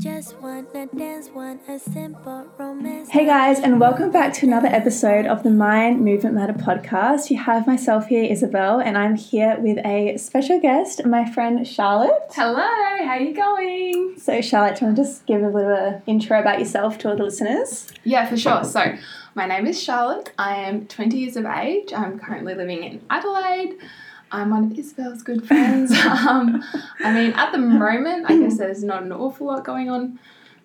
Hey guys, and welcome back to another episode of the Mind Movement Matter podcast. You have myself here, Isabel, and I'm here with a special guest, my friend Charlotte. Hello, how are you going? So, Charlotte, do you want to just give a little uh, intro about yourself to all the listeners? Yeah, for sure. So, my name is Charlotte. I am 20 years of age. I'm currently living in Adelaide. I'm one of Isabel's good friends. um, I mean, at the moment, I guess there's not an awful lot going on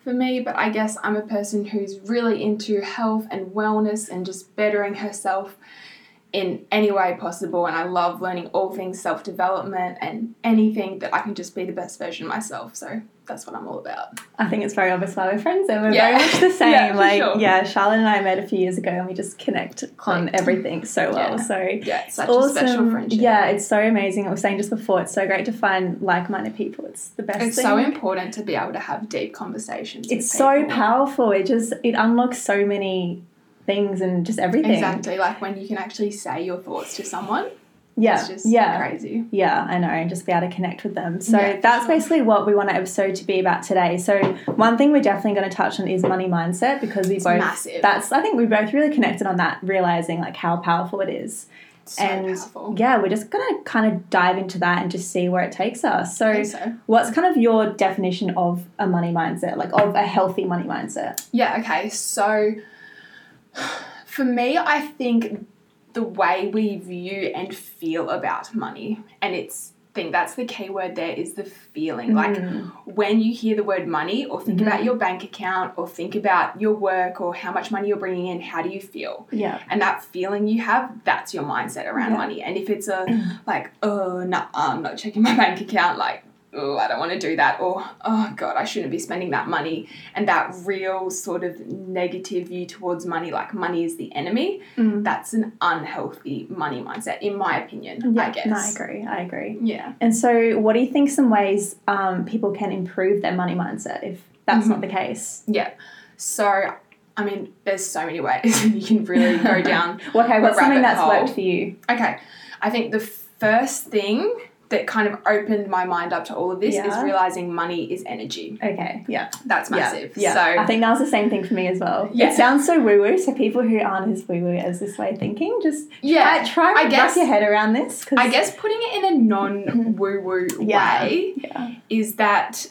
for me, but I guess I'm a person who's really into health and wellness and just bettering herself in any way possible. And I love learning all things self development and anything that I can just be the best version of myself. So that's what I'm all about. I think it's very obvious why we're friends, and we're Yeah. very much the same. Yeah, like, sure. yeah, Charlotte and I met a few years ago, and we just connect on everything so well. Yeah. So, Yeah, it's such awesome. a special friendship. Yeah, it's so amazing. I was saying just before, it's so great to find like-minded people. It's the best. It's thing. so important to be able to have deep conversations. It's so powerful. It just it unlocks so many things and just everything. Exactly, like when you can actually say your thoughts to someone. Yeah. It's just yeah. crazy. Yeah, I know, and just be able to connect with them. So Yeah, that's sure. basically what we want our episode to be about today. So one thing we're definitely going to touch on is money mindset because we It's both massive. that's I think we both really connected on that, realizing like how powerful it is. So and powerful. yeah, we're just gonna kind of dive into that and just see where it takes us. So, so. what's kind of your definition of a money mindset, like of a healthy money mindset? Yeah, okay. So for me, I think the way we view and feel about money, and it's think that's the key word there is the feeling. Like Mm. when you hear the word money or think Mhm. about your bank account or think about your work or how much money you're bringing in, how do you feel? Yeah. and that feeling you have that's your mindset around Yeah. money and if it's a like oh no i'm not checking my bank account like oh i don't want to do that or oh god i shouldn't be spending that money and that real sort of negative view towards money like money is the enemy Mm. that's an unhealthy money mindset in my opinion Yeah, i guess No, I agree. I agree. yeah And so, what do you think some ways um, people can improve their money mindset if that's not the case? yeah so i mean there's so many ways you can really go down okay, what's something that's hole. worked for you? Okay, I think the first thing that kind of opened my mind up to all of this Yeah. is realizing money is energy. Okay, yeah. That's massive. Yeah, So I think that was the same thing for me as well. Yeah. It sounds so woo woo. So people who aren't as woo woo as this way of thinking, just yeah, try, try I guess- wrap your head around this. 'cause- I guess putting it in a non woo woo Yeah. way Yeah. is that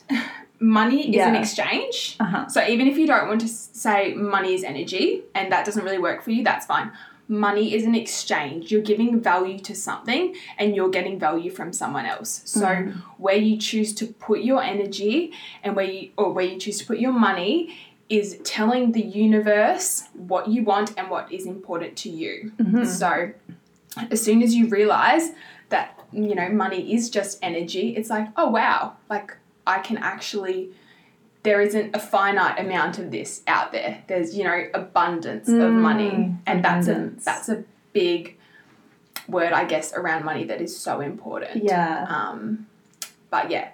money is an exchange. Uh huh. So even if you don't want to say money is energy and that doesn't really work for you, that's fine. Money is an exchange. You're giving value to something and you're getting value from someone else. So Mm. where you choose to put your energy and where you or where you choose to put your money is telling the universe what you want and what is important to you. Mhm. So as soon as you realize that you know money is just energy, it's like, oh wow, like I can actually there isn't a finite amount of this out there. There's, you know, abundance of Mm, money. And abundance. that's a that's a big word I guess around money that is so important. Yeah. Um but yeah,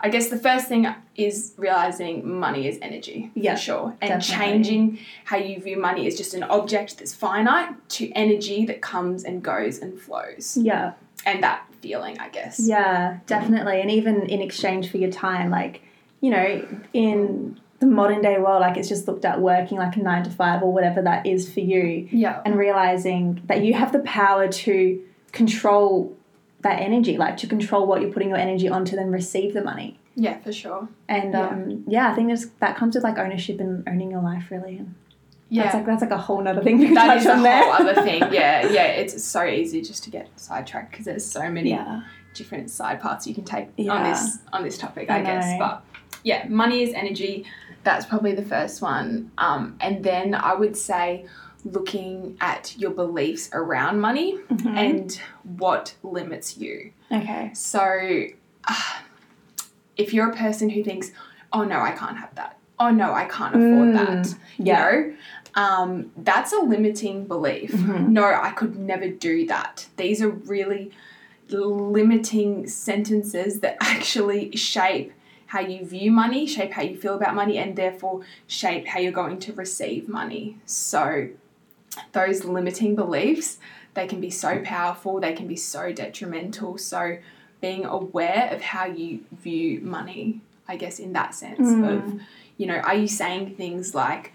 I guess the first thing is realizing money is energy, Yeah, for sure. And definitely. changing how you view money as just an object that's finite to energy that comes and goes and flows. Yeah. And that feeling, I guess. Yeah, definitely. And even in exchange for your time, like, you know, in the modern day world, like it's just looked at working like a nine to five or whatever that is for you, Yeah. and realizing that you have the power to control that energy, like to control what you're putting your energy on to then receive the money. Yeah, for sure. And Yeah. um, yeah, I think there's, that comes with like ownership and owning your life, really. And Yeah. that's like that's like a whole other thing can that is a whole there. other thing. Yeah, yeah. It's so easy just to get sidetracked because there's so many yeah, different side parts you can take on this on this topic, I I, guess. But yeah, money is energy. That's probably the first one. Um, and then I would say looking at your beliefs around money Mhm. and what limits you. okay, So uh, if you're a person who thinks, oh no, I can't have that. Oh no, I can't afford Mm, that. yeah. You know, um, that's a limiting belief. Mhm. No, I could never do that. These are really limiting sentences that actually shape how you view money, shape how you feel about money, and therefore shape how you're going to receive money. So, those limiting beliefs, they can be so powerful, they can be so detrimental. So, being aware of how you view money, I guess, in that sense Mm. of, you know, are you saying things like,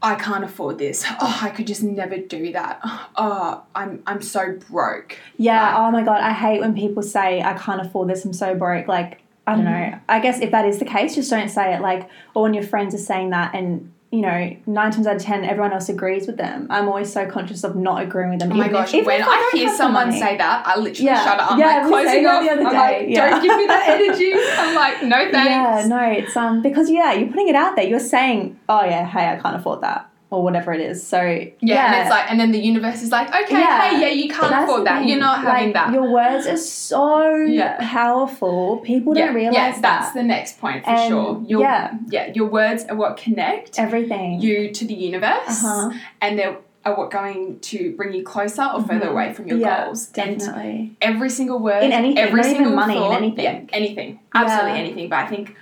I can't afford this. Oh, I could just never do that. Oh, I'm I'm so broke. Yeah. Like- oh my god, I hate when people say I can't afford this. I'm so broke. Like I don't Mm. know. I guess if that is the case, just don't say it. Like or when your friends are saying that, and you know, nine times out of ten, everyone else agrees with them. I'm always so conscious of not agreeing with them. Oh my gosh, if, when if I, don't hear someone money. say that, I literally Yeah. shut up. I'm Yeah, like closing off. the other I'm day, like, yeah. don't give me that energy. I'm like, no thanks. Yeah, no, it's um because yeah, you're putting it out there. You're saying, oh yeah, hey, I can't afford that or whatever it is. So Yeah, and it's like, and then the universe is like, okay, Yeah. hey, yeah, you can't That's afford that. You're not having like, that. Your words are so Yeah. powerful. People yeah, don't realize yeah, that. that's the next point for And, sure. Your, yeah. yeah, your words are what connect Everything. you to the universe, uh-huh. and they're are what going to bring you closer or further Mhm. away from your yeah, goals. And Definitely. every single word In anything, every single money, in anything. yeah, anything, absolutely Yeah. anything. But I think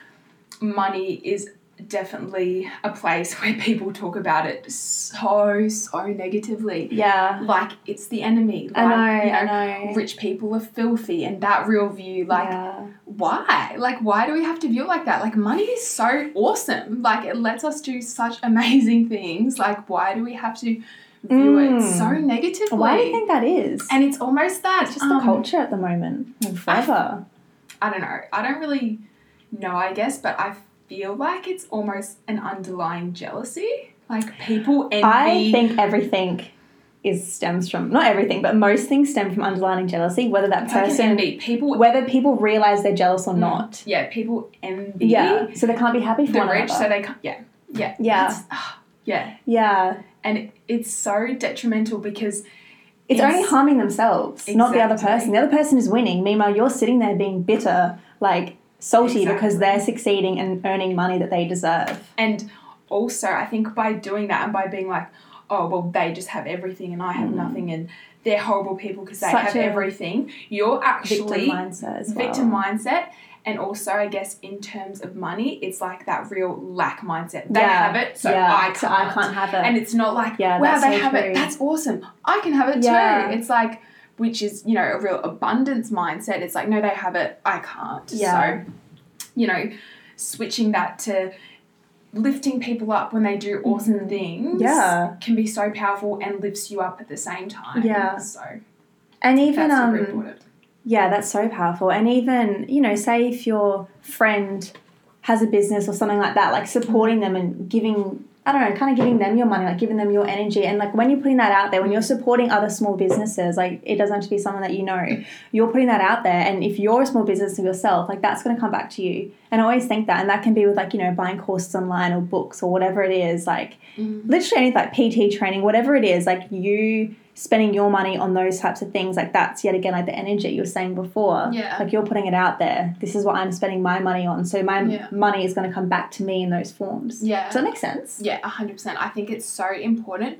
money is definitely a place where people talk about it so so negatively, Yeah. like it's the enemy. Like, I know, you know, I know. rich people are filthy, and that real view, like yeah. why? Like, why do we have to view it like that? Like, money is so awesome. Like, it lets us do such amazing things. Like, why do we have to view it Mm. so negatively? Why do you think that is? And it's almost that. it's just um, the culture at the moment. Forever. I don't know. I don't really know, I guess, but I feel like it's almost an underlying jealousy. Like, people envy. I think everything is stems from not everything, but most things stem from underlying jealousy, whether that person envy. People. whether people realize they're jealous or not. Yeah, people envy Yeah. So they can't be happy for the one rich, another. so they can't. Yeah. Yeah. Yeah. Ah, yeah. yeah. And it, it's so detrimental because It's, It's- only harming themselves, not the other person. The other person is winning. Meanwhile, you're sitting there being bitter, like salty because they're succeeding and earning money that they deserve. And also, I think by doing that and by being like, oh, well, they just have everything and I have Mm. nothing and they're horrible people because they Such have everything, you're actually Victim mindset well. victim mindset. And also, I guess, in terms of money, it's like that real lack mindset. They Yeah. have it, so yeah. I can't. So I can't have it. And it's not like, Yeah, wow, they so have true. it. That's awesome. I can have it Yeah. too. It's like, which is, you know, a real abundance mindset. It's like, no, they have it. I can't. Yeah. So, you know, switching that to lifting people up when they do awesome Mhm. things Yeah. can be so powerful and lifts you up at the same time. Yeah. So and even um. Yeah, that's so powerful. And even, you know, say if your friend has a business or something like that, like supporting them and giving, I don't know, kind of giving them your money, like giving them your energy. And like when you're putting that out there, when you're supporting other small businesses, like it doesn't have to be someone that you know, you're putting that out there. And if you're a small business of yourself, like that's going to come back to you. And I always think that. And that can be with like, you know, buying courses online or books or whatever it is, like Mm. literally anything like PT training, whatever it is, like you spending your money on those types of things, like that's yet again like the energy you were saying before. Yeah. Like you're putting it out there. This is what I'm spending my money on. So my Yeah. money is going to come back to me in those forms. Yeah. Does that make sense? Yeah, 100%. I think it's so important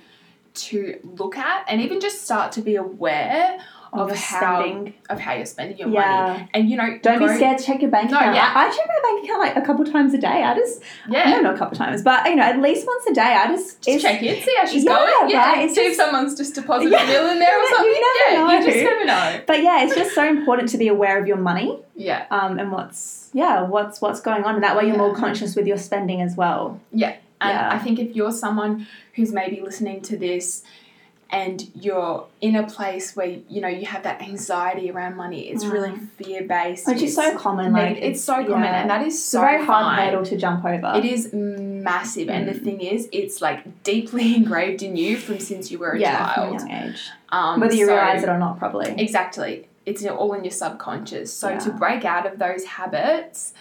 to look at and even just start to be aware of how spending. of how you're spending your Yeah. money. And you know, Don't go- be scared to check your bank No, account. yeah. I, check my bank account like a couple times a day. I just, Yeah. no, not a couple times, but you know, at least once a day. I just, Just check in, see how she's Yeah, going. Yeah, right, see if someone's just deposited Yeah. a mill in there or You something. never yeah, know. you just never know. But yeah, it's just so important to be aware of your money Yeah, um, and what's yeah what's what's going on. And that way you're more conscious with your spending as well. yeah. And Yeah. I think if you're someone who's maybe listening to this and you're in a place where you know you have that anxiety around money, it's Mm. really fear based. Which is so common. Like it's so common, yeah. and that is it's so very hard fine. hurdle to jump over. It is massive, and the Mm. thing is, it's like deeply engraved in you from since you were a yeah, from a child. young age. Um, Whether you so- realize it or not, probably. Exactly. It's all in your subconscious. So to break out of those habits,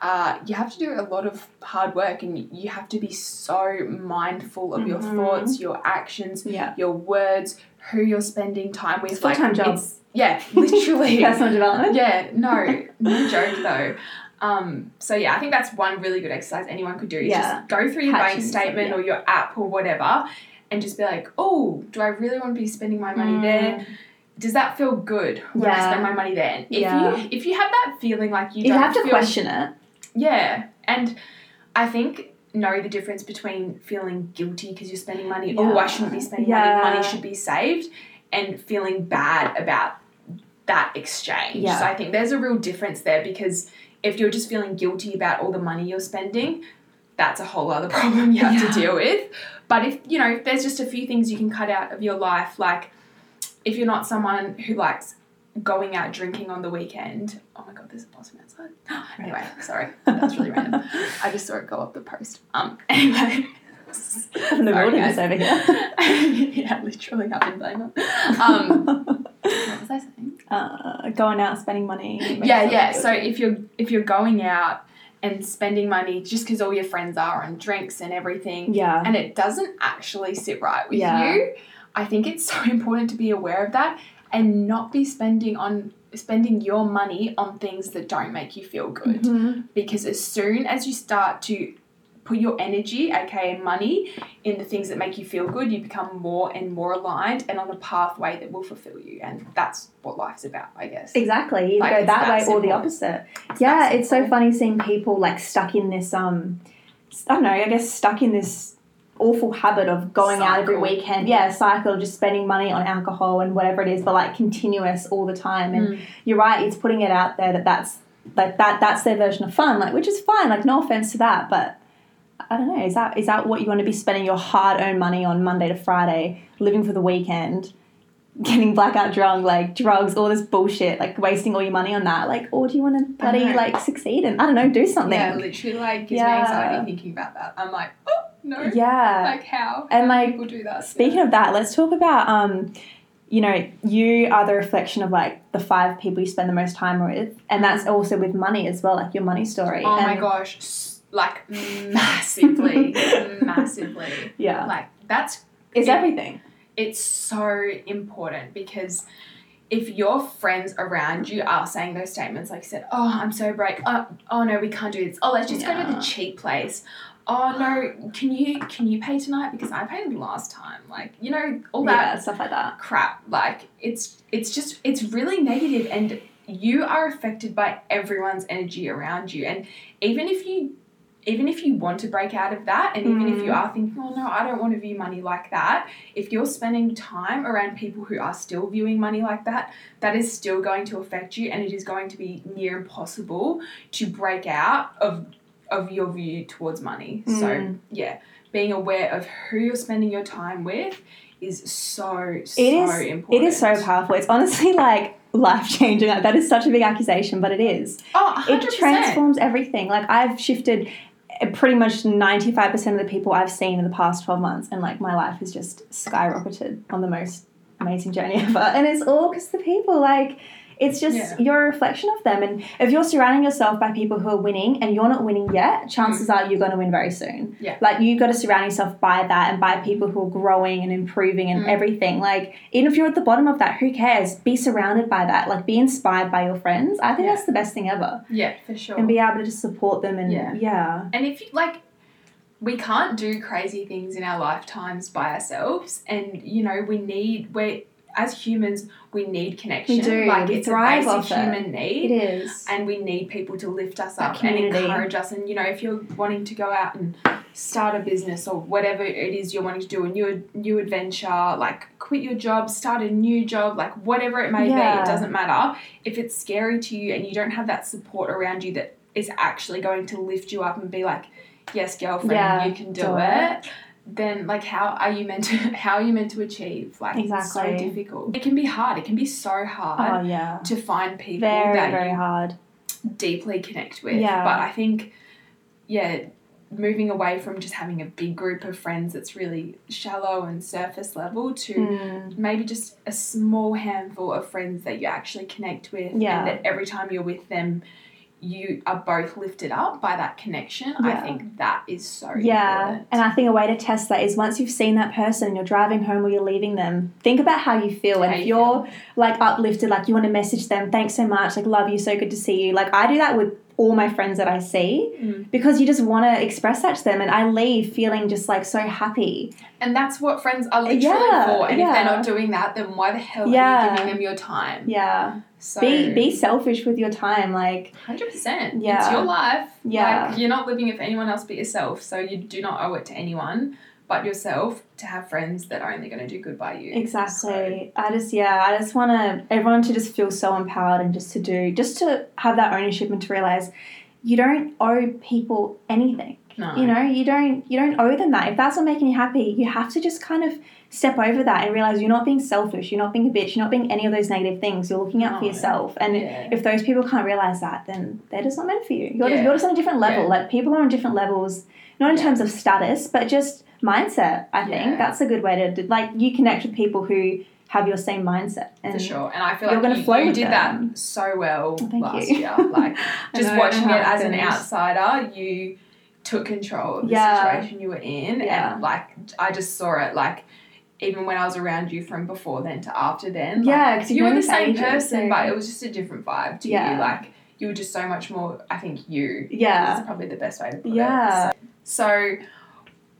uh, you have to do a lot of hard work and you have to be so mindful of your Mhm. thoughts, your actions, Yeah. your words, who you're spending time with. It's full-time job. Yeah, literally. Personal development. yeah, no, no joke though. Um, so yeah, I think that's one really good exercise anyone could do. Is Yeah. just go through your Catching bank statement yeah. or your app or whatever, and just be like, oh, do I really want to be spending my money Mm. there? Does that feel good when I Yeah. spend my money there? And if Yeah. you if you have that feeling like you You have to feel, question it. Yeah, and I think know the difference between feeling guilty because you're spending money. Oh, I shouldn't be spending Yeah. money. Money should be saved, and feeling bad about that exchange. Yeah. So I think there's a real difference there because if you're just feeling guilty about all the money you're spending, that's a whole other problem you have Yeah. to deal with. But if you know, if there's just a few things you can cut out of your life, like if you're not someone who likes going out drinking on the weekend. Oh my god, there's a possum outside. Anyway, sorry, that's really random. I just saw it go up the post. Um, anyway. the Sorry, wilderness guys. over here. yeah, literally, I didn't blame. Um, what was I saying? uh, going out, spending money. yeah yeah so if you're if you're going out and spending money just because all your friends are on drinks and everything yeah, and it doesn't actually sit right with Yeah. you i think it's so important to be aware of that and not be spending on spending your money on things that don't make you feel good Mhm. because as soon as you start to put your energy aka money in the things that make you feel good you become more and more aligned and on a pathway that will fulfill you and that's what life's about i guess Exactly. You Like, go that that way or the opposite. It's yeah, it's so funny seeing people like stuck in this um I don't know, I guess stuck in this awful habit of going out every weekend. Yeah, cycle, just spending money on alcohol and whatever it is, but like continuous all the time. And Mm. you're right, it's putting it out there that that's like that that's their version of fun, like which is fine, like no offense to that, but I don't know, is that is that what you want to be spending your hard earned money on Monday to Friday, living for the weekend? Getting blackout drunk, like drugs, all this bullshit, like wasting all your money on that, like, or do you want to bloody like succeed and I don't know, do something? Yeah, literally, like gives Yeah. me anxiety thinking about that. I'm like, oh no, Yeah. like how? And, How like, people do that. Speaking of that, let's talk about um, you know, you are the reflection of like the five people you spend the most time with, and that's also with money as well, like your money story. oh my gosh, like massively, massively. Yeah, Like that's it's it- everything. It's so important because if your friends around you are saying those statements like you said oh i'm so broke oh, oh no we can't do this oh let's just go to the cheap place oh no can you can you pay tonight? Because i paid last time like you know all that yeah, stuff like that. crap like it's it's just it's really negative and you are affected by everyone's energy around you. And even if you even if you want to break out of that and even if you Mm. are thinking oh no i don't want to view money like that if you're spending time around people who are still viewing money like that that is still going to affect you and it is going to be near impossible to break out of of your view towards money so Mm. yeah being aware of who you're spending your time with is so so It is- important It is so powerful. It's honestly like life changing. Like that is such a big accusation, but it is. oh 100%. It transforms everything. Like I've shifted pretty much 95% of the people I've seen in the past 12 months and like my life has just skyrocketed on the most amazing journey ever. And it's all because the people like it's just Yeah. you're a reflection of them. And if you're surrounding yourself by people who are winning and you're not winning yet chances are you're going to win very soon. Yeah. like you've got to surround yourself by that and by people who are growing and improving and Mm. everything. Like even if you're at the bottom of that who cares? Be surrounded by that. Like be inspired by your friends. I think Yeah. that's the best thing ever. Yeah for sure. And be able to just support them and Yeah. yeah, And if you like, we can't do crazy things in our lifetimes by ourselves, and you know we need we're as humans we need connection. We do. Like We it's a basic human it need. It is. And we need people to lift us That up and encourage us. And you know, if you're wanting to go out and start a business or whatever it is you're wanting to do, a new new adventure, like quit your job, start a new job, like whatever it may be, it doesn't matter. If it's scary to you and you don't have that support around you that is actually going to lift you up and be like, yes, girlfriend, Yeah, you can do, do it. Then like how are you meant to how are you meant to achieve? Like it's so difficult. It can be hard. It can be so hard oh yeah to find people very that very you hard deeply connect with. Yeah. But I think, yeah, moving away from just having a big group of friends that's really shallow and surface level to Mm. maybe just a small handful of friends that you actually connect with Yeah. and that every time you're with them you are both lifted up by that connection i think that is so Yeah, important and I think a way to test that is once you've seen that person, and you're driving home or you're leaving them, think about how you feel. And How if you you're like uplifted, like you want to message them, thanks so much, like love you, so good to see you. Like I do that with all my friends that I see Mm. because you just want to express that to them, and I leave feeling just like so happy. and that's what friends are literally Yeah, for and if they're not doing that then why the hell are you giving them your time Yeah, so be be selfish with your time. Like Hundred percent. Yeah. It's your life. Yeah. Like, you're not living it for anyone else but yourself, so you do not owe it to anyone but yourself to have friends that are only going to do good by you. Exactly. I just yeah, I just want to everyone to just feel so empowered and just to do just to have that ownership and to realize you don't owe people anything. No. You know, you don't you don't owe them that. If that's not making you happy, you have to just kind of step over that and realize you're not being selfish, you're not being a bitch, you're not being any of those negative things. You're looking out for yourself. And Yeah. if those people can't realize that, then they're just not meant for you. You're, Yeah. just, you're just on a different level. Yeah. Like people are on different levels, not in terms of status, but just mindset. I think that's a good way to do, like you connect with people who have your same mindset. And For sure, and I feel you're like you, flow you did them. that so well last you. year. Like just watching it as an outsider, you took control of the Yeah. situation you were in, Yeah. and like I just saw it like. Even when I was around you from before then to after then, like, Yeah, 'cause you've you were the same ages, person, so- but it was just a different vibe to Yeah. you. Like you were just so much more. I think you. Yeah. is probably the best way to put it. Yeah. So,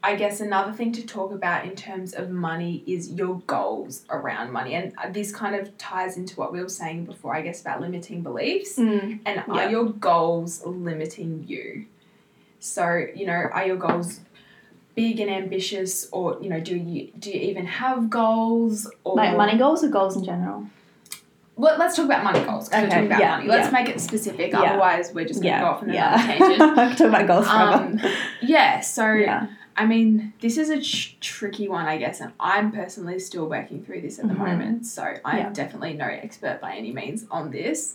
I guess another thing to talk about in terms of money is your goals around money. And this kind of ties into what we were saying before, I guess, about limiting beliefs. Mm, And Yeah. are your goals limiting you? So, you know, are your goals big and ambitious or, you know, do you do you even have goals or like money goals or goals in general? Well, let's talk about money goals. we're Okay, talking about yeah, money. Let's yeah. make it specific, Yeah. otherwise we're just gonna Yeah, go off on another tangent. Talk about goals. Um, yeah, so. I mean, this is a tr- tricky one, I guess, and I'm personally still working through this at the Mhm. moment. So I'm Yeah. definitely no expert by any means on this.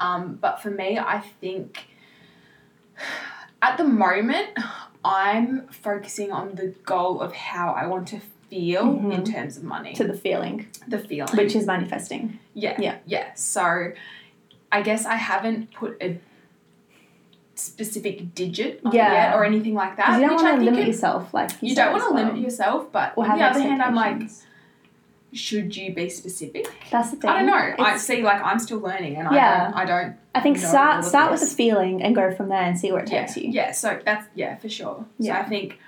Um, but for me, I think at the moment, I'm focusing on the goal of how I want to feel Mhm. in terms of money. To the feeling, the feeling. which is manifesting. Yeah. Yeah. Yeah. So I guess I haven't put a specific digit on Yeah. yet or anything like that. You don't want to limit it- yourself. Like you said don't want to well. limit yourself, but Or on the other hand, I'm like. Should you be specific? That's the thing. I don't know. I see, like I'm still learning, and Yeah. I don't. I don't. I think start start with the this. feeling and go from there and see where it Yeah, takes you. yeah. So that's yeah for sure. Yeah. So I think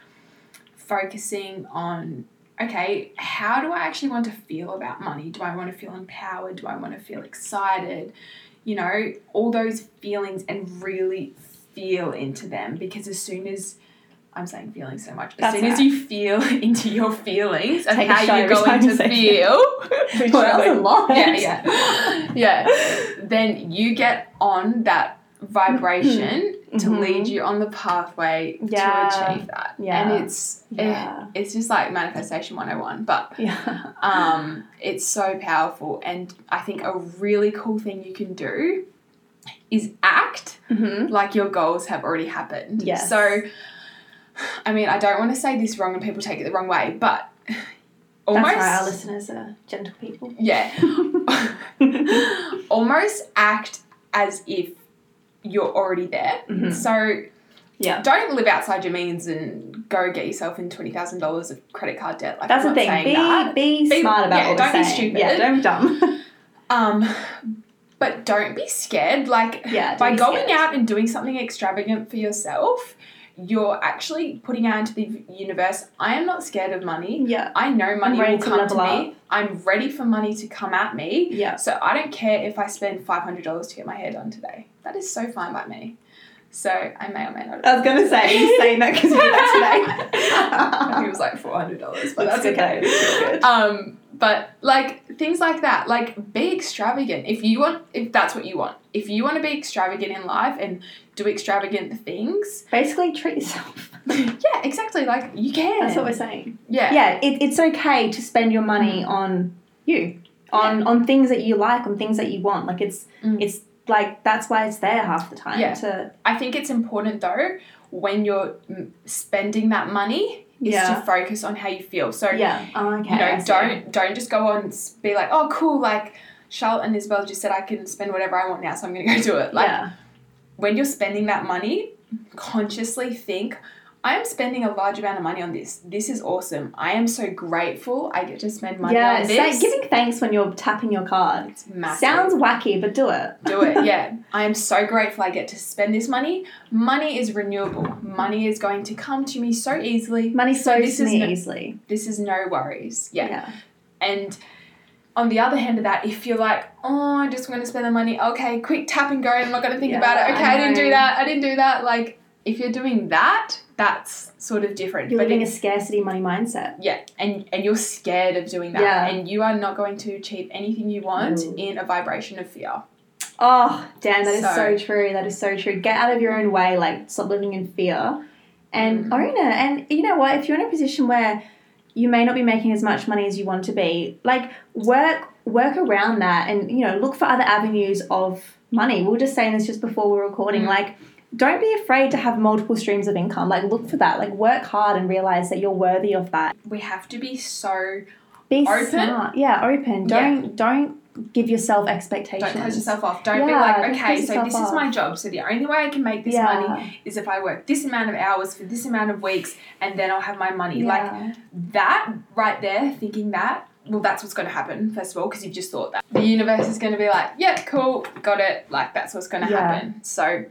focusing on okay, how do I actually want to feel about money? Do I want to feel empowered? Do I want to feel excited? You know, all those feelings and really feel into them because as soon as I'm saying feelings so much. As That's soon as right. you feel into your feelings and Take how you're going to feel, Well, that was a lot. yeah, yeah, yeah. Then you get on that vibration to Mhm. lead you on the pathway Yeah. to achieve that. Yeah. And it's eh, Yeah. it's just like manifestation 101. But Yeah. um, it's so powerful. And I think a really cool thing you can do is act hmm like your goals have already happened. Yes. So, I mean, I don't want to say this wrong and people take it the wrong way, but almost. That's right. Our listeners are gentle people. Yeah. almost act as if you're already there. Mhm. So Yeah. don't live outside your means and go get yourself in twenty thousand dollars of credit card debt. Like That's I'm the thing. Be, that. be Be- smart about yeah, what don't be saying. stupid. Yeah, don't be dumb. Um, but don't be scared. Like yeah. by going scared. out and doing something extravagant for yourself, you're actually putting out into the universe. I am not scared of money. Yeah. I know money will to come to me. I'm ready for money to come at me. Yeah. So I don't care if I spend five hundred dollars to get my hair done today. That is so fine by me. So I may or may not. I was gonna say you saying that because you did that today. It was like four hundred dollars, but that's It's okay. Good. Um, but like things like that, like be extravagant. If you want, if that's what you want, if you want to be extravagant in life and do extravagant things, Basically, treat yourself. yeah, exactly. Like you can. That's what we're saying. yeah. Yeah, it, it's okay to spend your money on you, on on things that you like, on things that you want. Like it's Mm. it's like that's why it's there half the time. Yeah. To I think it's important though when you're mm, spending that money is Yeah. to focus on how you feel. So yeah. Oh, okay. you know, don't don't just go on be like, oh, cool, like. Charlotte and Isabel just said I can spend whatever I want now, so I'm gonna go do it. Like yeah. When you're spending that money, consciously think, I am spending a large amount of money on this. This is awesome. I am so grateful I get to spend money yeah. on this. giving thanks when you're tapping your card it's massive. sounds wacky, but do it. do it. Yeah. I am so grateful I get to spend this money. Money is renewable. Money is going to come to me so easily. Money So flows to is me no- easily. This is no worries. Yeah. Yeah. And on the other hand of that, if you're like, oh, I just want to spend the money, okay, quick tap and go. I'm not going to think Yeah, about it. Okay, I, didn't do that. I didn't do that. Like, if you're doing that, that's sort of different. You're but living a scarcity money mindset. yeah, and and you're scared of doing that, Yeah. and you are not going to achieve anything you want Mm. in a vibration of fear. Oh, Dan, that is so, So- true. That is so true. Get out of your own way. Like, stop living in fear and Mhm. own it. And you know what? If you're in a position where you may not be making as much money as you want to be, like, work work around that and, you know, look for other avenues of money. We were just saying this just before we're recording. Mm. Like, don't be afraid to have multiple streams of income. Like, look for that. Like, work hard and realize that you're worthy of that. We have to be so Be Open? smart. Yeah, open. Don't don't give yourself expectations. don't close yourself off. Don't be like, okay, so this is my job. So the only way I can make this Yeah. money is if I work this amount of hours for this amount of weeks, and then I'll have my money. Yeah. Like that right there, thinking that. Well, that's what's going to happen first of all because you've just thought that the universe is going to be like, yeah, cool, got it. Like that's what's going to Yeah. happen. So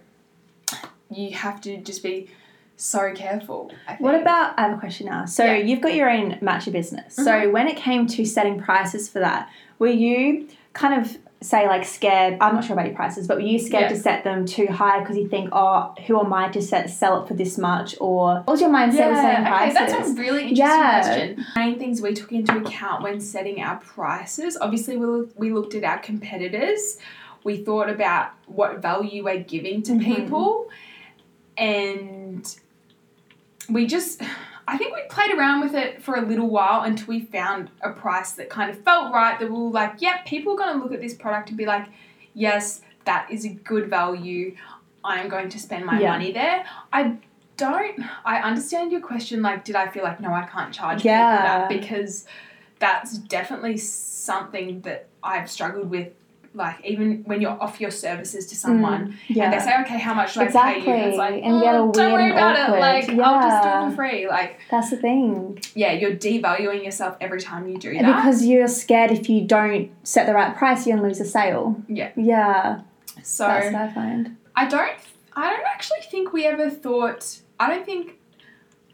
you have to just be so careful. I What about? I have a question now. So Yeah. you've got your own matcha business. So Mhm. when it came to setting prices for that, were you kind of say like scared? I'm not sure about your prices, but were you scared Yeah. to set them too high because you think, oh, who am I to set sell it for this much? Or what was your mindset with setting okay, prices? that's a really interesting Yeah. question. Main things we took into account when setting our prices. Obviously, we look, we looked at our competitors. We thought about what value we're giving to Mhm. people, and we just. I think we played around with it for a little while until we found a price that kind of felt right. That we were like, yeah, people are going to look at this product and be like, yes, that is a good value. I am going to spend my Yeah. money there. I don't I understand your question like did I feel like no I can't charge Yeah. people that because that's definitely something that I've struggled with like even when you're off your services to someone yeah. and they say okay how much do I pay you it's like And "Oh, don't worry and about awkward. it like I'll just do it for free like that's the thing. yeah you're devaluing yourself every time you do that Because you're scared if you don't set the right price, you're gonna lose a sale. Yeah. Yeah. so that's what I find. I don't I don't actually think we ever thought I don't think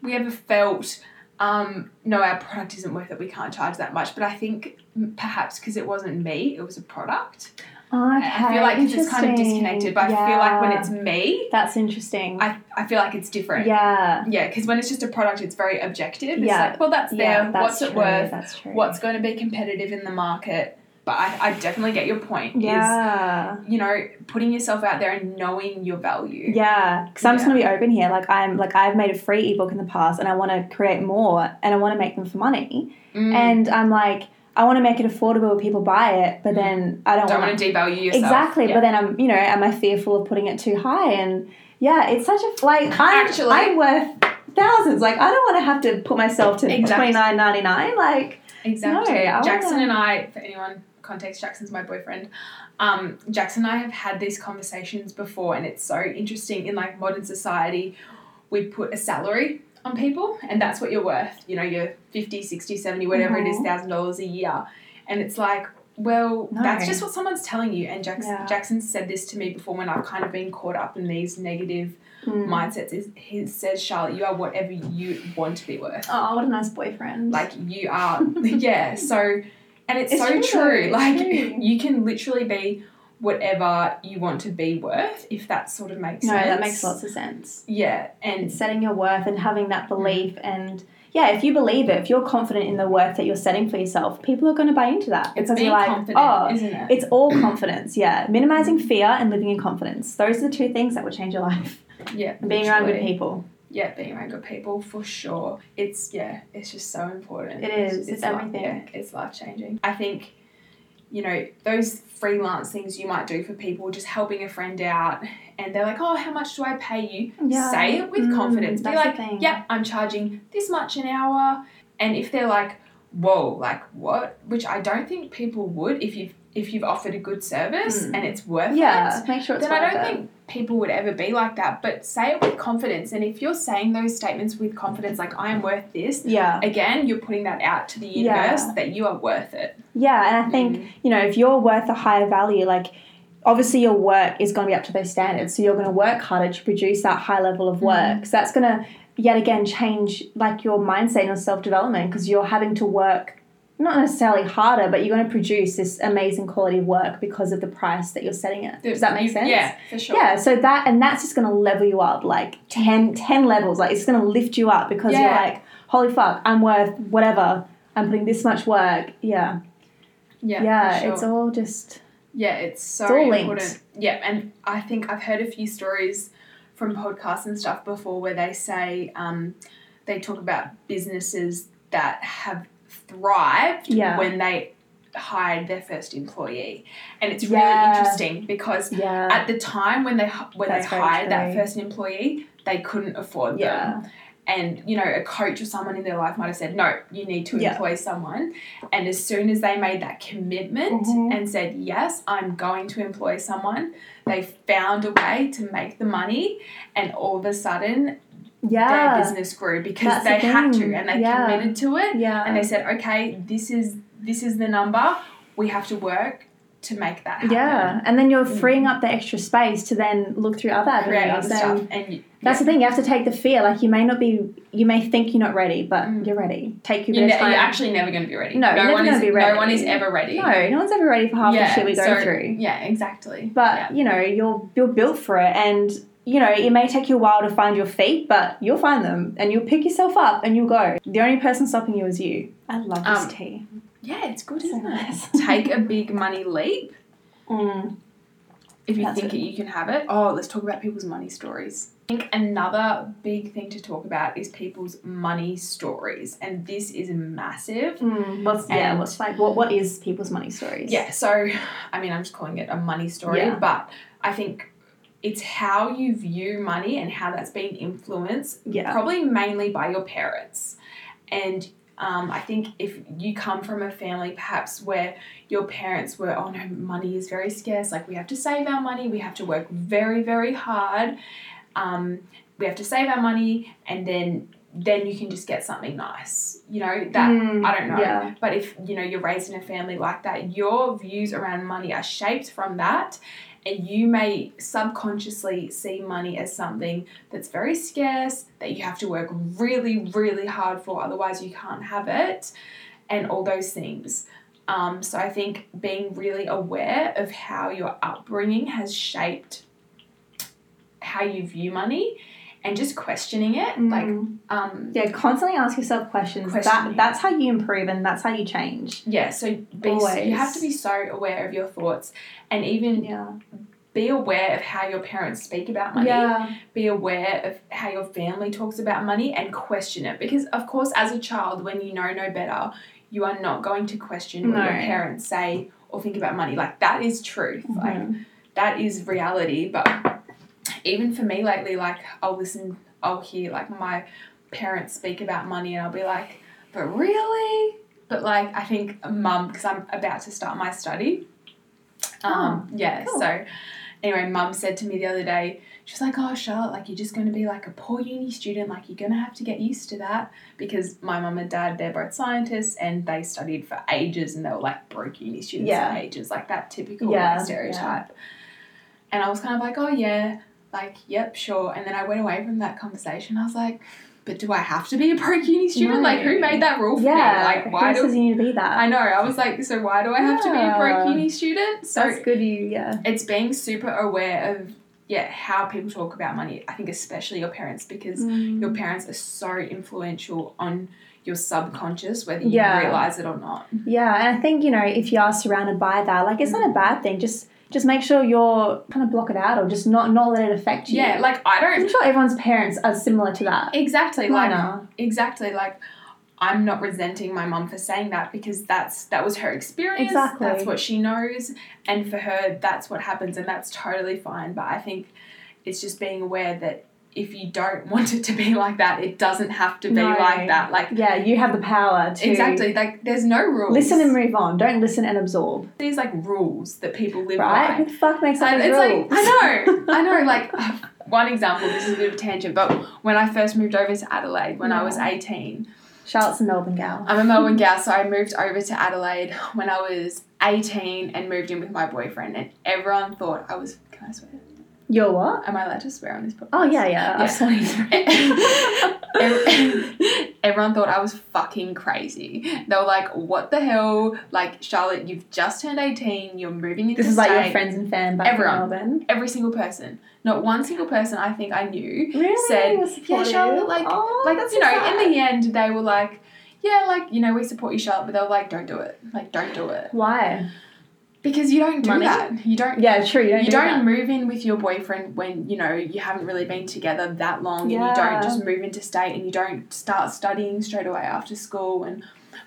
we ever felt um, no our product isn't worth it we can't charge that much but I think perhaps because it wasn't me it was a product Okay. I feel like it's kind of disconnected but I feel like when it's me That's interesting. I, I feel like it's different yeah. yeah because when it's just a product it's very objective it's Yeah. like well that's Yeah, there that's what's it worth That's true. what's going to be competitive in the market but I, I definitely get your point is yeah. you know putting yourself out there and knowing your value Yeah, because I'm just gonna be open here. Like I'm, like I've made a free ebook in the past, and I want to create more, and I want to make them for money. Mm. And I'm like, I want to make it affordable where people buy it, but then I don't, don't want want to devalue yourself. exactly. Yeah. But then I'm, you know, am I fearful of putting it too high? And yeah, it's such a like I'm Actually- I'm worth thousands. Like I don't want to have to put myself to Exactly. twenty nine ninety nine. Like exactly. No, Jackson wanna- and I, for anyone context, Jackson's my boyfriend. Um, Jackson and I have had these conversations before, and it's so interesting. In like modern society, we put a salary on people, and that's what you're worth. You know, you're 50, 60, 70, whatever it is, Mhm. thousand dollars a year, and it's like. Well, No. that's just what someone's telling you. And Jackson, Yeah. Jackson said this to me before when I've kind of been caught up in these negative mm. mindsets. Is he says, Charlotte, you are whatever you want to be worth. oh, what a nice boyfriend. Like you are, yeah. So, and it's, It's so true Like true. you can literally be whatever you want to be worth, if that sort of makes no, sense. No, that makes lots of sense. Yeah, and and setting your worth and having that mm-hmm. belief and yeah if you believe it if you're confident in the worth that you're setting for yourself people are going to buy into that it's because being you're like oh isn't it? it's all confidence yeah minimizing fear and living in confidence those are the two things that will change your life yeah, and being around good people Yeah, being around good people for sure. It's yeah, it's just so important. It is, it's li- everything. yeah, it's life changing. I think, you know, those freelance things you might do for people, just helping a friend out, and they're like, "Oh, how much do I pay you?" Yeah. Say it with Mm, confidence. Be like. "Yeah, I'm charging this much an hour," and if they're like, "Whoa, like what?" Which I don't think people would if you've if you've offered a good service Mm. and it's worth it yeah make sure it's then I don't it. think people would ever be like that. But say it with confidence. And if you're saying those statements with confidence, like I am worth this, yeah again, you're putting that out to the Yeah. universe that you are worth it. yeah and i think Mm. you know if you're worth a higher value like obviously your work is going to be up to those standards so you're going to work harder to produce that high level of work so that's going to yet again change like your mindset and your self-development because you're having to work not necessarily harder, but you're going to produce this amazing quality of work because of the price that you're setting it. Does that make sense? Yeah, for sure. Yeah, so that and that's just gonna level you up like 10, 10 levels. Like it's gonna lift you up because you're like, holy fuck, I'm worth whatever. I'm putting this much work. Yeah, Yeah, yeah. sure. It's all just Yeah, it's so It's all linked. important. Yeah, and I think I've heard a few stories from podcasts and stuff before where they say um, they talk about businesses that have thrived Yeah. when they hired their first employee, and it's really Yeah. interesting because yeah, at the time when they when That's they hired that first employee, they couldn't afford them and you know a coach or someone in their life might have said no you need to Yeah. employ someone and as soon as they made that commitment Mhm. and said yes i'm going to employ someone they found a way to make the money and all of a sudden their business grew because That's the they had to and they Yeah. committed to it yeah, and they said okay this is this is the number we have to work to make that happen yeah. And then you're freeing up the extra space to then look through other create other avenues. stuff And you, that's yeah. the thing. You have to take the fear. Like you may not be, you may think you're not ready, but Mm. you're ready. Take your bit ne- time. you're actually never going to be ready. No, no one is. be ready. No one is ever ready. no, no one's ever ready for half the shit we go so- through. Yeah, exactly. but yeah. you know you're you're built for it and you know it may take you a while to find your feet but you'll find them and you'll pick yourself up and you'll go the only person stopping you is you i love this Um, tea yeah, it's good, isn't nice. it? Take a big money leap mm. if you That's think it. it. you can have it. Oh, let's talk about people's money stories. I think another big thing to talk about is people's money stories, and this is massive. Mm. what's yeah what's like what what is people's money stories Yeah, so I mean, I'm just calling it a money story, Yeah. but I think it's how you view money and how that's been influenced yeah probably mainly by your parents. And um, I think if you come from a family perhaps where your parents were, oh no, money is very scarce, like we have to save our money, we have to work very, very hard, um, we have to save our money, and then then you can just get something nice. You know, that Mm, I don't know. yeah. But if you know you're raised in a family like that, your views around money are shaped from that. And you may subconsciously see money as something that's very scarce, that you have to work really, really hard for, otherwise, you can't have it, and all those things. Um, so, I think being really aware of how your upbringing has shaped how you view money and just questioning it. Like, Mm. um, yeah constantly ask yourself questions that that's how you improve and that's how you change yeah, so be, you have to be so aware of your thoughts and even yeah be aware of how your parents speak about money. yeah be aware of how your family talks about money and question it because of course as a child when you know no better you are not going to question what your parents say or think about money like that is truth like Mhm. that is reality but even for me lately like i'll listen i'll hear like my parents speak about money and i'll be like but really but like i think mum because i'm about to start my study um yeah cool. so anyway mum said to me the other day she's like oh charlotte like you're just going to be like a poor uni student like you're going to have to get used to that because my mum and dad they're both scientists and they studied for ages and they were like broke uni students Yeah. for ages like that typical Yeah, stereotype and I was kind of like, oh yeah, like yep, sure. And then I went away from that conversation. I was like, but do I have to be a pro uni student? No. Like who made that rule for yeah me? Like why do you need to be that I know? I was like, so why do I have to be a pro uni student? So that's good you yeah it's being super aware of yeah how people talk about money. I think especially your parents because Mm. your parents are so influential on your subconscious, whether you Yeah. realize it or not. Yeah, and I think you know if you are surrounded by that, like it's not a bad thing. Just just make sure you're kind of block it out or just not not let it affect you. Yeah, like I don't. I'm sure everyone's parents are similar to that. exactly Mine like are. exactly like I'm not resenting my mum for saying that because that's that was her experience. Exactly. That's what she knows and for her that's what happens and that's totally fine. But I think it's just being aware that if you don't want it to be like that, it doesn't have to be No. like that. Like Yeah, you have the power to exactly, like there's no rules. listen and move on. Don't listen and absorb. these like rules that people live Right? by. Who the fuck makes up it's rules? like I know, I know. Like one example, this is a bit of a tangent, but when I first moved over to Adelaide when I was eighteen, Charlotte's a Melbourne gal. I'm a Melbourne gal, so I moved over to Adelaide when I was 18 and moved in with my boyfriend, and everyone thought I was. Can I swear? You're what? Am I allowed to swear on this podcast? Oh yeah, yeah. Yeah. Everyone thought I was fucking crazy. They were like, "What the hell? Like, Charlotte, you've just turned eighteen. You're moving into This is like your friends and fam back Everyone. in Melbourne. Every single person, not one single person I think I knew Really? said, "Yeah. Charlotte." Like, Oh, like that's you know, sad. in the end, they were like, "Yeah, like you know, we support you, Charlotte," but they were like, "Don't do it. Like, don't do it Why? Because you don't do Money? that. You don't." Yeah, true. You don't. you do don't that. move in with your boyfriend when you know you haven't really been together that long and you don't just move into state and you don't start studying straight away after school and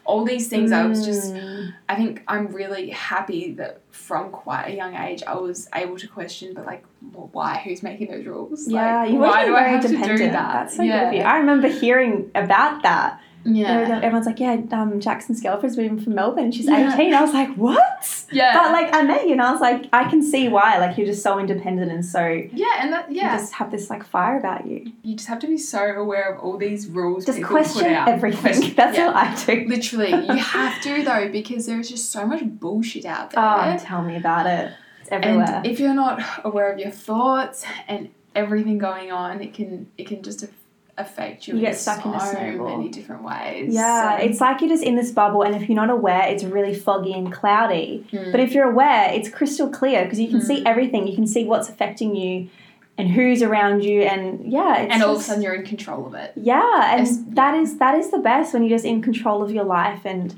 all these things i was just Mm. i think i'm really happy that from quite a young age i was able to question but like well, why who's making those rules Yeah, like, you've why do i very have to dependent. do that That's so yeah you. I remember hearing about that. Yeah Everyone's like, yeah, um, Jackson's girlfriend's moving from Melbourne. She's Yeah. 18. I was like, what? yeah But like, I met you and I was like, I can see why. Like, you're just so independent and so yeah and that yeah you just have this like fire about you. you just have to be so aware of all these rules Just question everything. Question- That's yeah. what I do. Literally, you have to though because there's just so much bullshit out there. Oh, tell me about it. It's everywhere. and if you're not aware of your thoughts and everything going on, it can it can just aff- affect you, You in get stuck in a so snowball. many different ways. yeah, So- it's like you're just in this bubble, and if you're not aware, it's really foggy and cloudy. Mm. But if you're aware, it's crystal clear because you can see Mm. everything. You can see what's affecting you and who's around you, and yeah, it's and all of a sudden you're in control of it. Yeah, and Yes. that is that is the best when you're just in control of your life and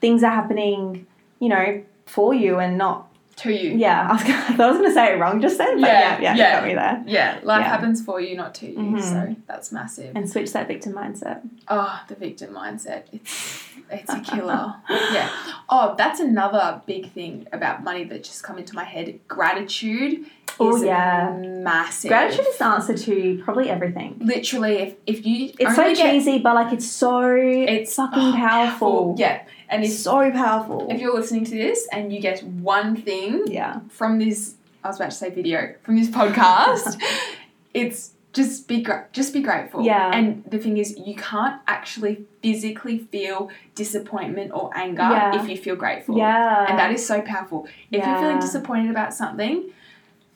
things are happening, you know, for you and not. To you. Yeah, I, was gonna, I thought I was going to say it wrong just then, but Yeah, yeah, yeah, yeah. got me there. Yeah, life Yeah. happens for you, not to you. Mhm. So that's massive. And switch that victim mindset. Oh, the victim mindset. It's it's a killer. yeah. Oh, that's another big thing about money that just come into my head. Gratitude Oh, is yeah. massive. Gratitude is the answer to probably everything. Literally, if, if you It's so cheesy, but like it's so it's fucking oh, powerful. Yeah, and It's if so powerful. if you're listening to this and you get one thing yeah, from this, I was about to say video from this podcast, it's just be gra- just be grateful. Yeah. And the thing is, you can't actually physically feel disappointment or anger Yeah. if you feel grateful. yeah, And that is so powerful. If you're feeling disappointed about something,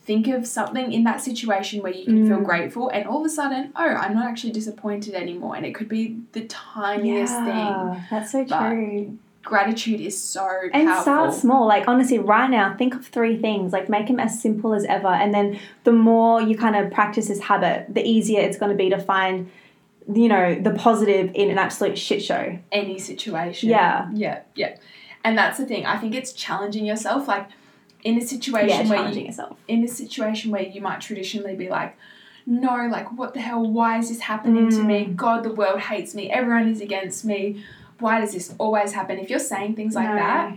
think of something in that situation where you can feel Mm. grateful, and all of a sudden, oh, I'm not actually disappointed anymore. And it could be the tiniest thing. That's so But true. Gratitude is so And powerful. start small. Like honestly, right now, think of three things. Like make them as simple as ever, and then the more you kind of practice this habit, the easier it's going to be to find, you know, the positive in an absolute shit show. Any situation. Yeah. Yeah. Yeah. And that's the thing. I think it's challenging yourself. Like in a situation yeah, where challenging you, yourself. in a situation where you might traditionally be like, no, like what the hell? Why is this happening to me? Mm. God, the world hates me. Everyone is against me. Why does this always happen? If you're saying things like No. that,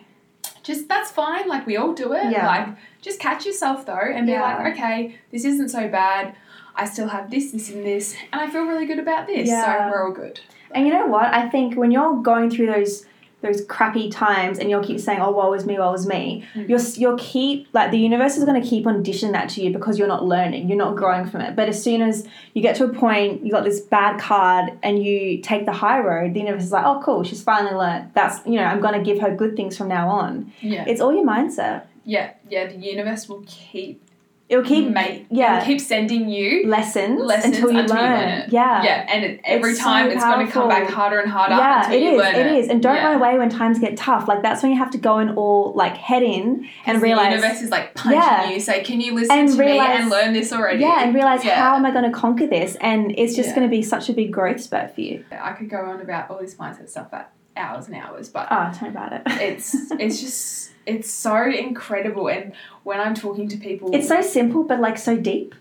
just that's fine. Like we all do it. Yeah. Like just catch yourself though and be Yeah. like, okay, this isn't so bad. I still have this, this, and this, and I feel really good about this. Yeah. So we're all good. And you know what? I think when you're going through those those crappy times and you'll keep saying, "Oh, woe is me, woe is me," Mm. you're you'll keep like the universe is going to keep on dishing that to you because you're not learning, you're not growing from it. But as soon as you get to a point, you got this bad card, and you take the high road, the universe is like, "Oh, cool, she's finally learned. That's you know, I'm going to give her good things from now on." Yeah. It's all your mindset. Yeah. Yeah. The universe will keep It'll keep mate. yeah. It'll keep sending you lessons, lessons until you until learn. you learn it. Yeah. Yeah, and it, every It's so time it's going to come back harder and harder Yeah, until it you is. learn It is, and don't Yeah. run away when times get tough. Like that's when you have to go and all like head in and realize, the universe is like punching Yeah. you, say, "Can you listen And to realize- me and learn this already?" yeah, and realize Yeah. how am I going to conquer this? And it's just going to be such a big growth spurt for you. I could go on about all this mindset stuff for hours and hours, but Oh, tell me about it. it's it's just it's so incredible. And when I'm talking to people, it's so simple, but like so deep.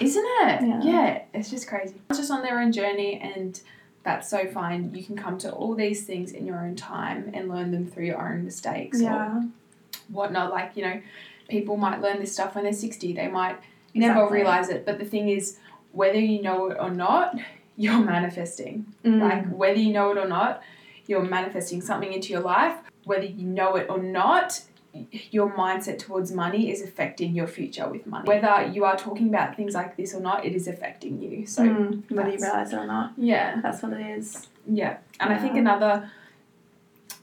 isn't it? Yeah. it's just crazy. It's just on their own journey, and that's so fine. You can come to all these things in your own time and learn them through your own mistakes. or whatnot. Like, you know, people might learn this stuff when they're 60. They might never realize it. But the thing is, whether you know it or not, you're manifesting. Mm. Like, whether you know it or not, you're manifesting something into your life. Whether you know it or not, your mindset towards money is affecting your future with money. Whether you are talking about things like this or not, it is affecting you. So, Mm, whether you realize it or not, yeah. that's what it is. Yeah, and I think another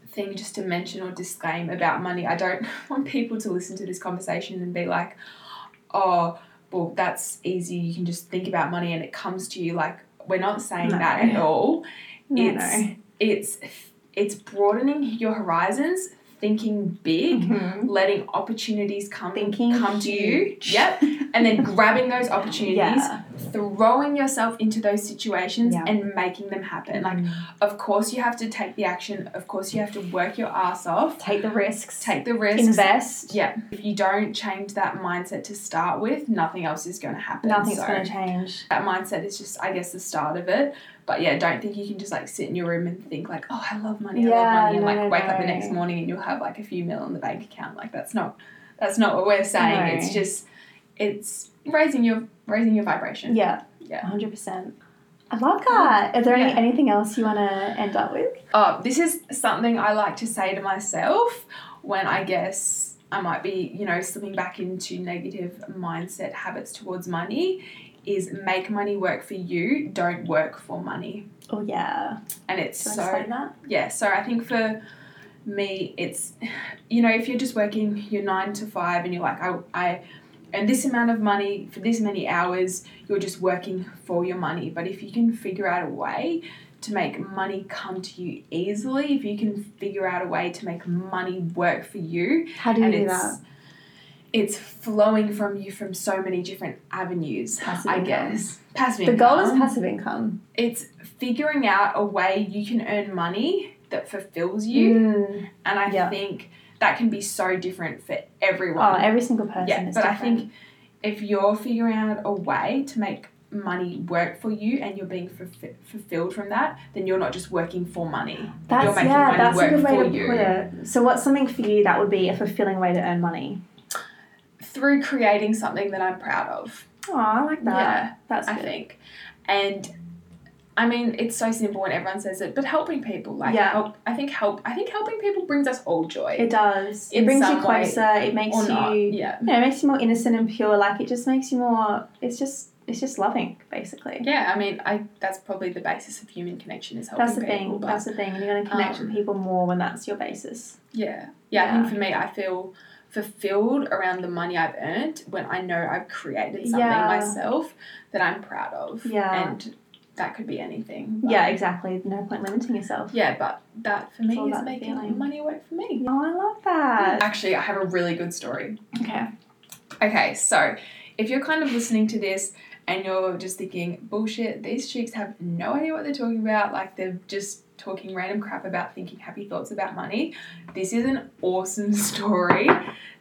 thing just to mention or disclaim about money, I don't want people to listen to this conversation and be like, oh, well, that's easy. You can just think about money and it comes to you like we're not saying No. that at all. No, it's no. it's it's broadening your horizons, thinking big, Mhm. letting opportunities come Thinking come to you. Yep. And then grabbing those opportunities, Yeah. throwing yourself into those situations Yeah. and making them happen. Like Mm. of course you have to take the action, of course you have to work your ass off, take the risks. take the risks. invest. Yeah. If you don't change that mindset to start with, nothing else is going to happen. Nothing's So going to change. that mindset is just, I guess, the start of it. But yeah, don't think you can just like sit in your room and think like, oh, I love money, I love money, and no, like no, wake up the next morning and you'll have like a few mil in the bank account. Like that's not, that's not what we're saying. No. It's just, it's raising your raising your vibration. Yeah. Yeah. hundred percent. I love that. Is there any Yeah. anything else you want to end up with? Oh, this is something I like to say to myself when I guess I might be, you know, slipping back into negative mindset habits towards money is make money work for you, don't work for money. Oh yeah. And it's so that? yeah, so I think for me it's you know, if you're just working your 9 to 5 and you're like I I earn this amount of money for this many hours, you're just working for your money. But if you can figure out a way to make money come to you easily, if you can figure out a way to make money work for you, How do you and do that? It's flowing from you from so many different avenues, Passive I income. guess. Passive The goal is passive income. It's figuring out a way you can earn money that fulfills you, Mm. and I Yeah. think that can be so different for everyone. Oh, every single person yeah, is but I think if you're figuring out a way to make money work for you and you're being fulfi- fulfilled from that, then you're not just working for money. you're that's making yeah, money that's a good way to you put it. So, what's something for you that would be a fulfilling way to earn money? Through creating something that I'm proud of. Oh, I like that. Yeah, that's I good. think. And I mean, it's so simple when everyone says it, but helping people, like Yeah. help, I think help. I think helping people brings us all joy. It does. It brings you some way closer. It makes you, not, you yeah. know, it makes you more innocent and pure. Like it just makes you more. It's just, it's just loving, basically. Yeah, I mean, I that's probably the basis of human connection is helping people. That's the people. thing. but- That's the thing. And you're going to connect um, with people more when that's your basis. Yeah. yeah. I think for me, I feel fulfilled around the money I've earned when I know I've created something Yeah. myself that I'm proud of. Yeah. And that could be anything. Yeah, exactly. No point limiting yourself. Yeah, but that for me is making feeling. money work for me. Oh, I love that. Actually, I have a really good story. Okay. Okay, so if you're kind of listening to this and you're just thinking, bullshit, these chicks have no idea what they're talking about, like they're just talking random crap about thinking happy thoughts about money, this is an awesome story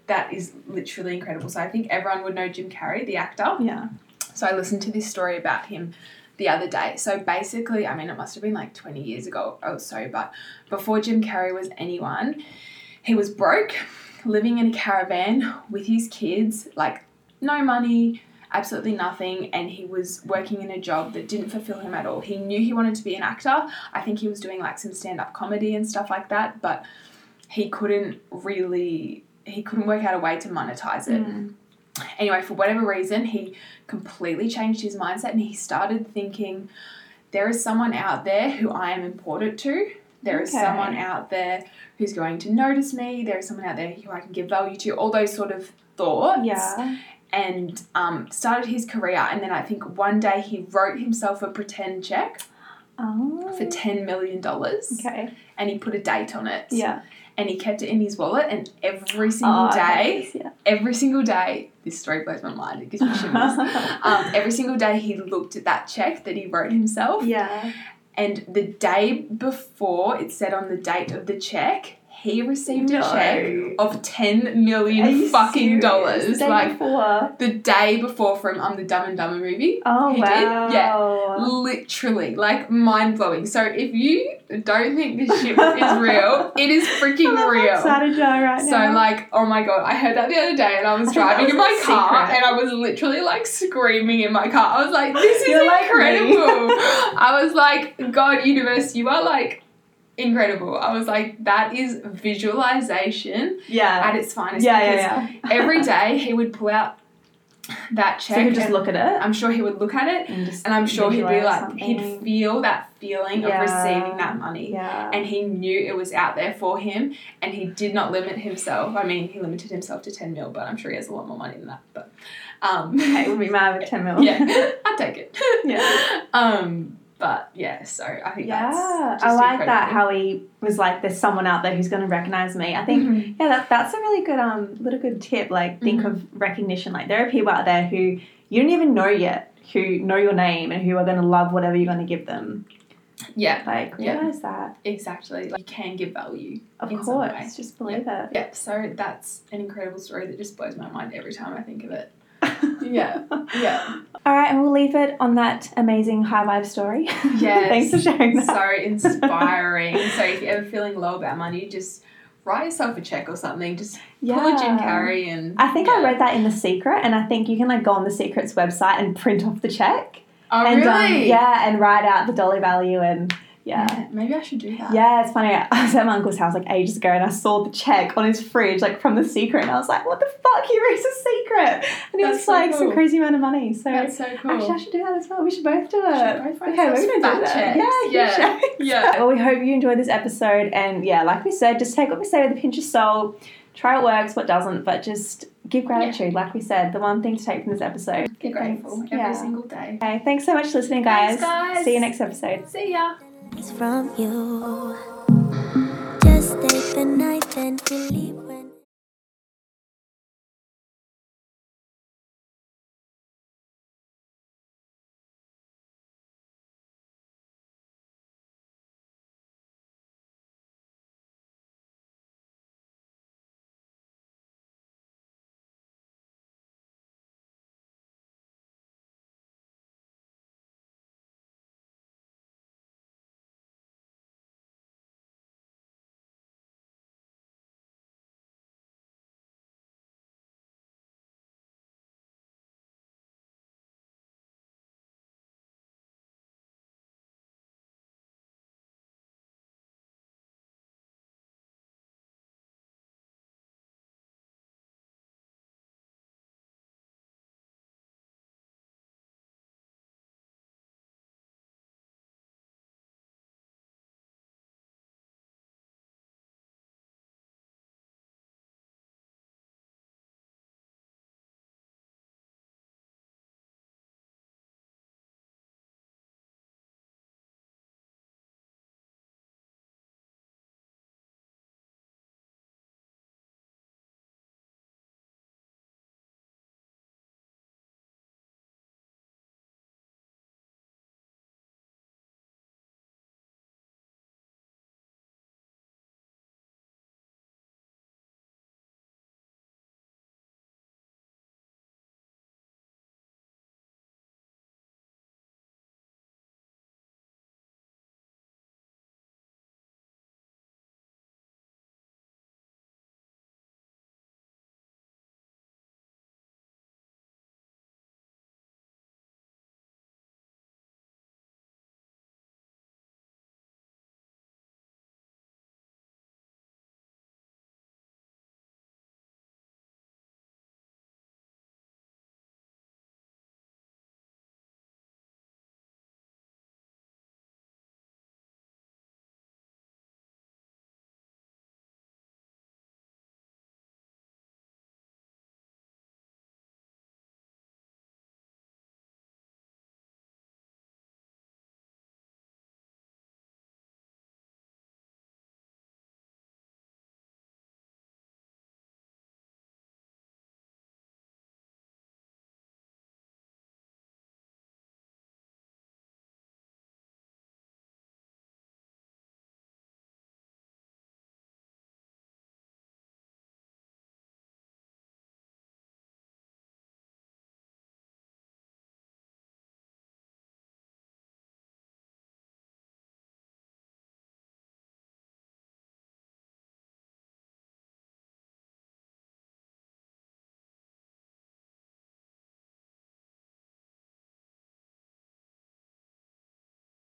that is literally incredible. So I think everyone would know Jim Carrey, the actor. Yeah. So I listened to this story about him the other day. So basically, I mean, it must have been like 20 years ago or so, but before Jim Carrey was anyone, he was broke, living in a caravan with his kids, like no money, absolutely nothing, and he was working in a job that didn't fulfill him at all. He knew he wanted to be an actor. I think he was doing like some stand up comedy and stuff like that, but he couldn't really. He couldn't work out a way to monetize it Mm. anyway, for whatever reason, he completely changed his mindset and he started thinking, there is someone out there who I am important to. There is Okay. someone out there who's going to notice me. There is someone out there who I can give value to. All those sort of thoughts. Yeah. And um, started his career. And then I think one day he wrote himself a pretend check Oh. for $10 million Okay. and he put a date on it. Yeah. And he kept it in his wallet. And every single Oh, day. Yeah. every single day, this story blows my mind. It gives me shivers. um, every single day he looked at that check that he wrote himself, yeah. and the day before it said on the date of the check, he received a check of ten million fucking serious? dollars. The day like before. the day before from um the Dumb and Dumber movie. Oh he did? wow. Yeah. Literally, like mind blowing. So if you don't think this shit is real, it is freaking I'm real. excited right So now. like, oh my god, I heard that the other day, and I was I driving in my car, secret. and I was literally like screaming in my car. I was like, "This is You're like incredible!" I was like, "God, universe, you are like incredible." I was like, "That is visualization yeah. at its finest." yeah, yeah, yeah. every day he would pull out that check. So you just look at it I'm sure he would look at it, and and I'm sure he'd be like, he'd feel that feeling Yeah. of receiving that money Yeah. and he knew it was out there for him and he did not limit himself i mean he limited himself to 10 mil but i'm sure he has a lot more money than that but Um, Okay, we'll be mad with 10 mil. yeah, I'd take it. Yeah. Um, but yeah, so I think Yeah, that's I like that how he was like, "There's someone out there who's going to recognize me." I think, Mhm. yeah, that, that's a really good um little good tip. Like, think Mhm. of recognition. Like, there are people out there who you don't even know yet who know your name and who are going to love whatever you're going to give them. Yeah, Like, Yeah. realize that. exactly. Like you can give value. Of In some way. course, just believe it. Yep. So that's an incredible story that just blows my mind every time I think of it. Yeah. Yeah. All right, and we'll leave it on that amazing high vibe story. Yes. Thanks for sharing that. so inspiring. so if you're ever feeling low about money, just write yourself a check or something. Just pull a Jim Yeah. Carrey and I think I read that in The Secret, and I think you can like go on The Secret's website and print off the check. Oh and um, really? yeah, and write out the dollar value and yeah. Maybe I should do that. Yeah, it's funny. I was at my uncle's house like ages ago and I saw the check on his fridge, like from the secret, and I was like, what the fuck? He wrote a secret. And it That's was so like some crazy amount of money. So That's so cool. actually, I should do that as well. We should both do it. Both okay, we're going to do that. checks. Yeah, Yeah. Yeah. Well, we hope you enjoyed this episode. And yeah, like we said, just take what we say with a pinch of salt. Try what works, what doesn't, but just give gratitude. Like we said, the one thing to take from this episode. Be grateful Thanks. every Yeah. single day. Okay, thanks so much for listening, guys. Thanks, guys. See you next episode. See ya. It's from you. Just take the knife and believe.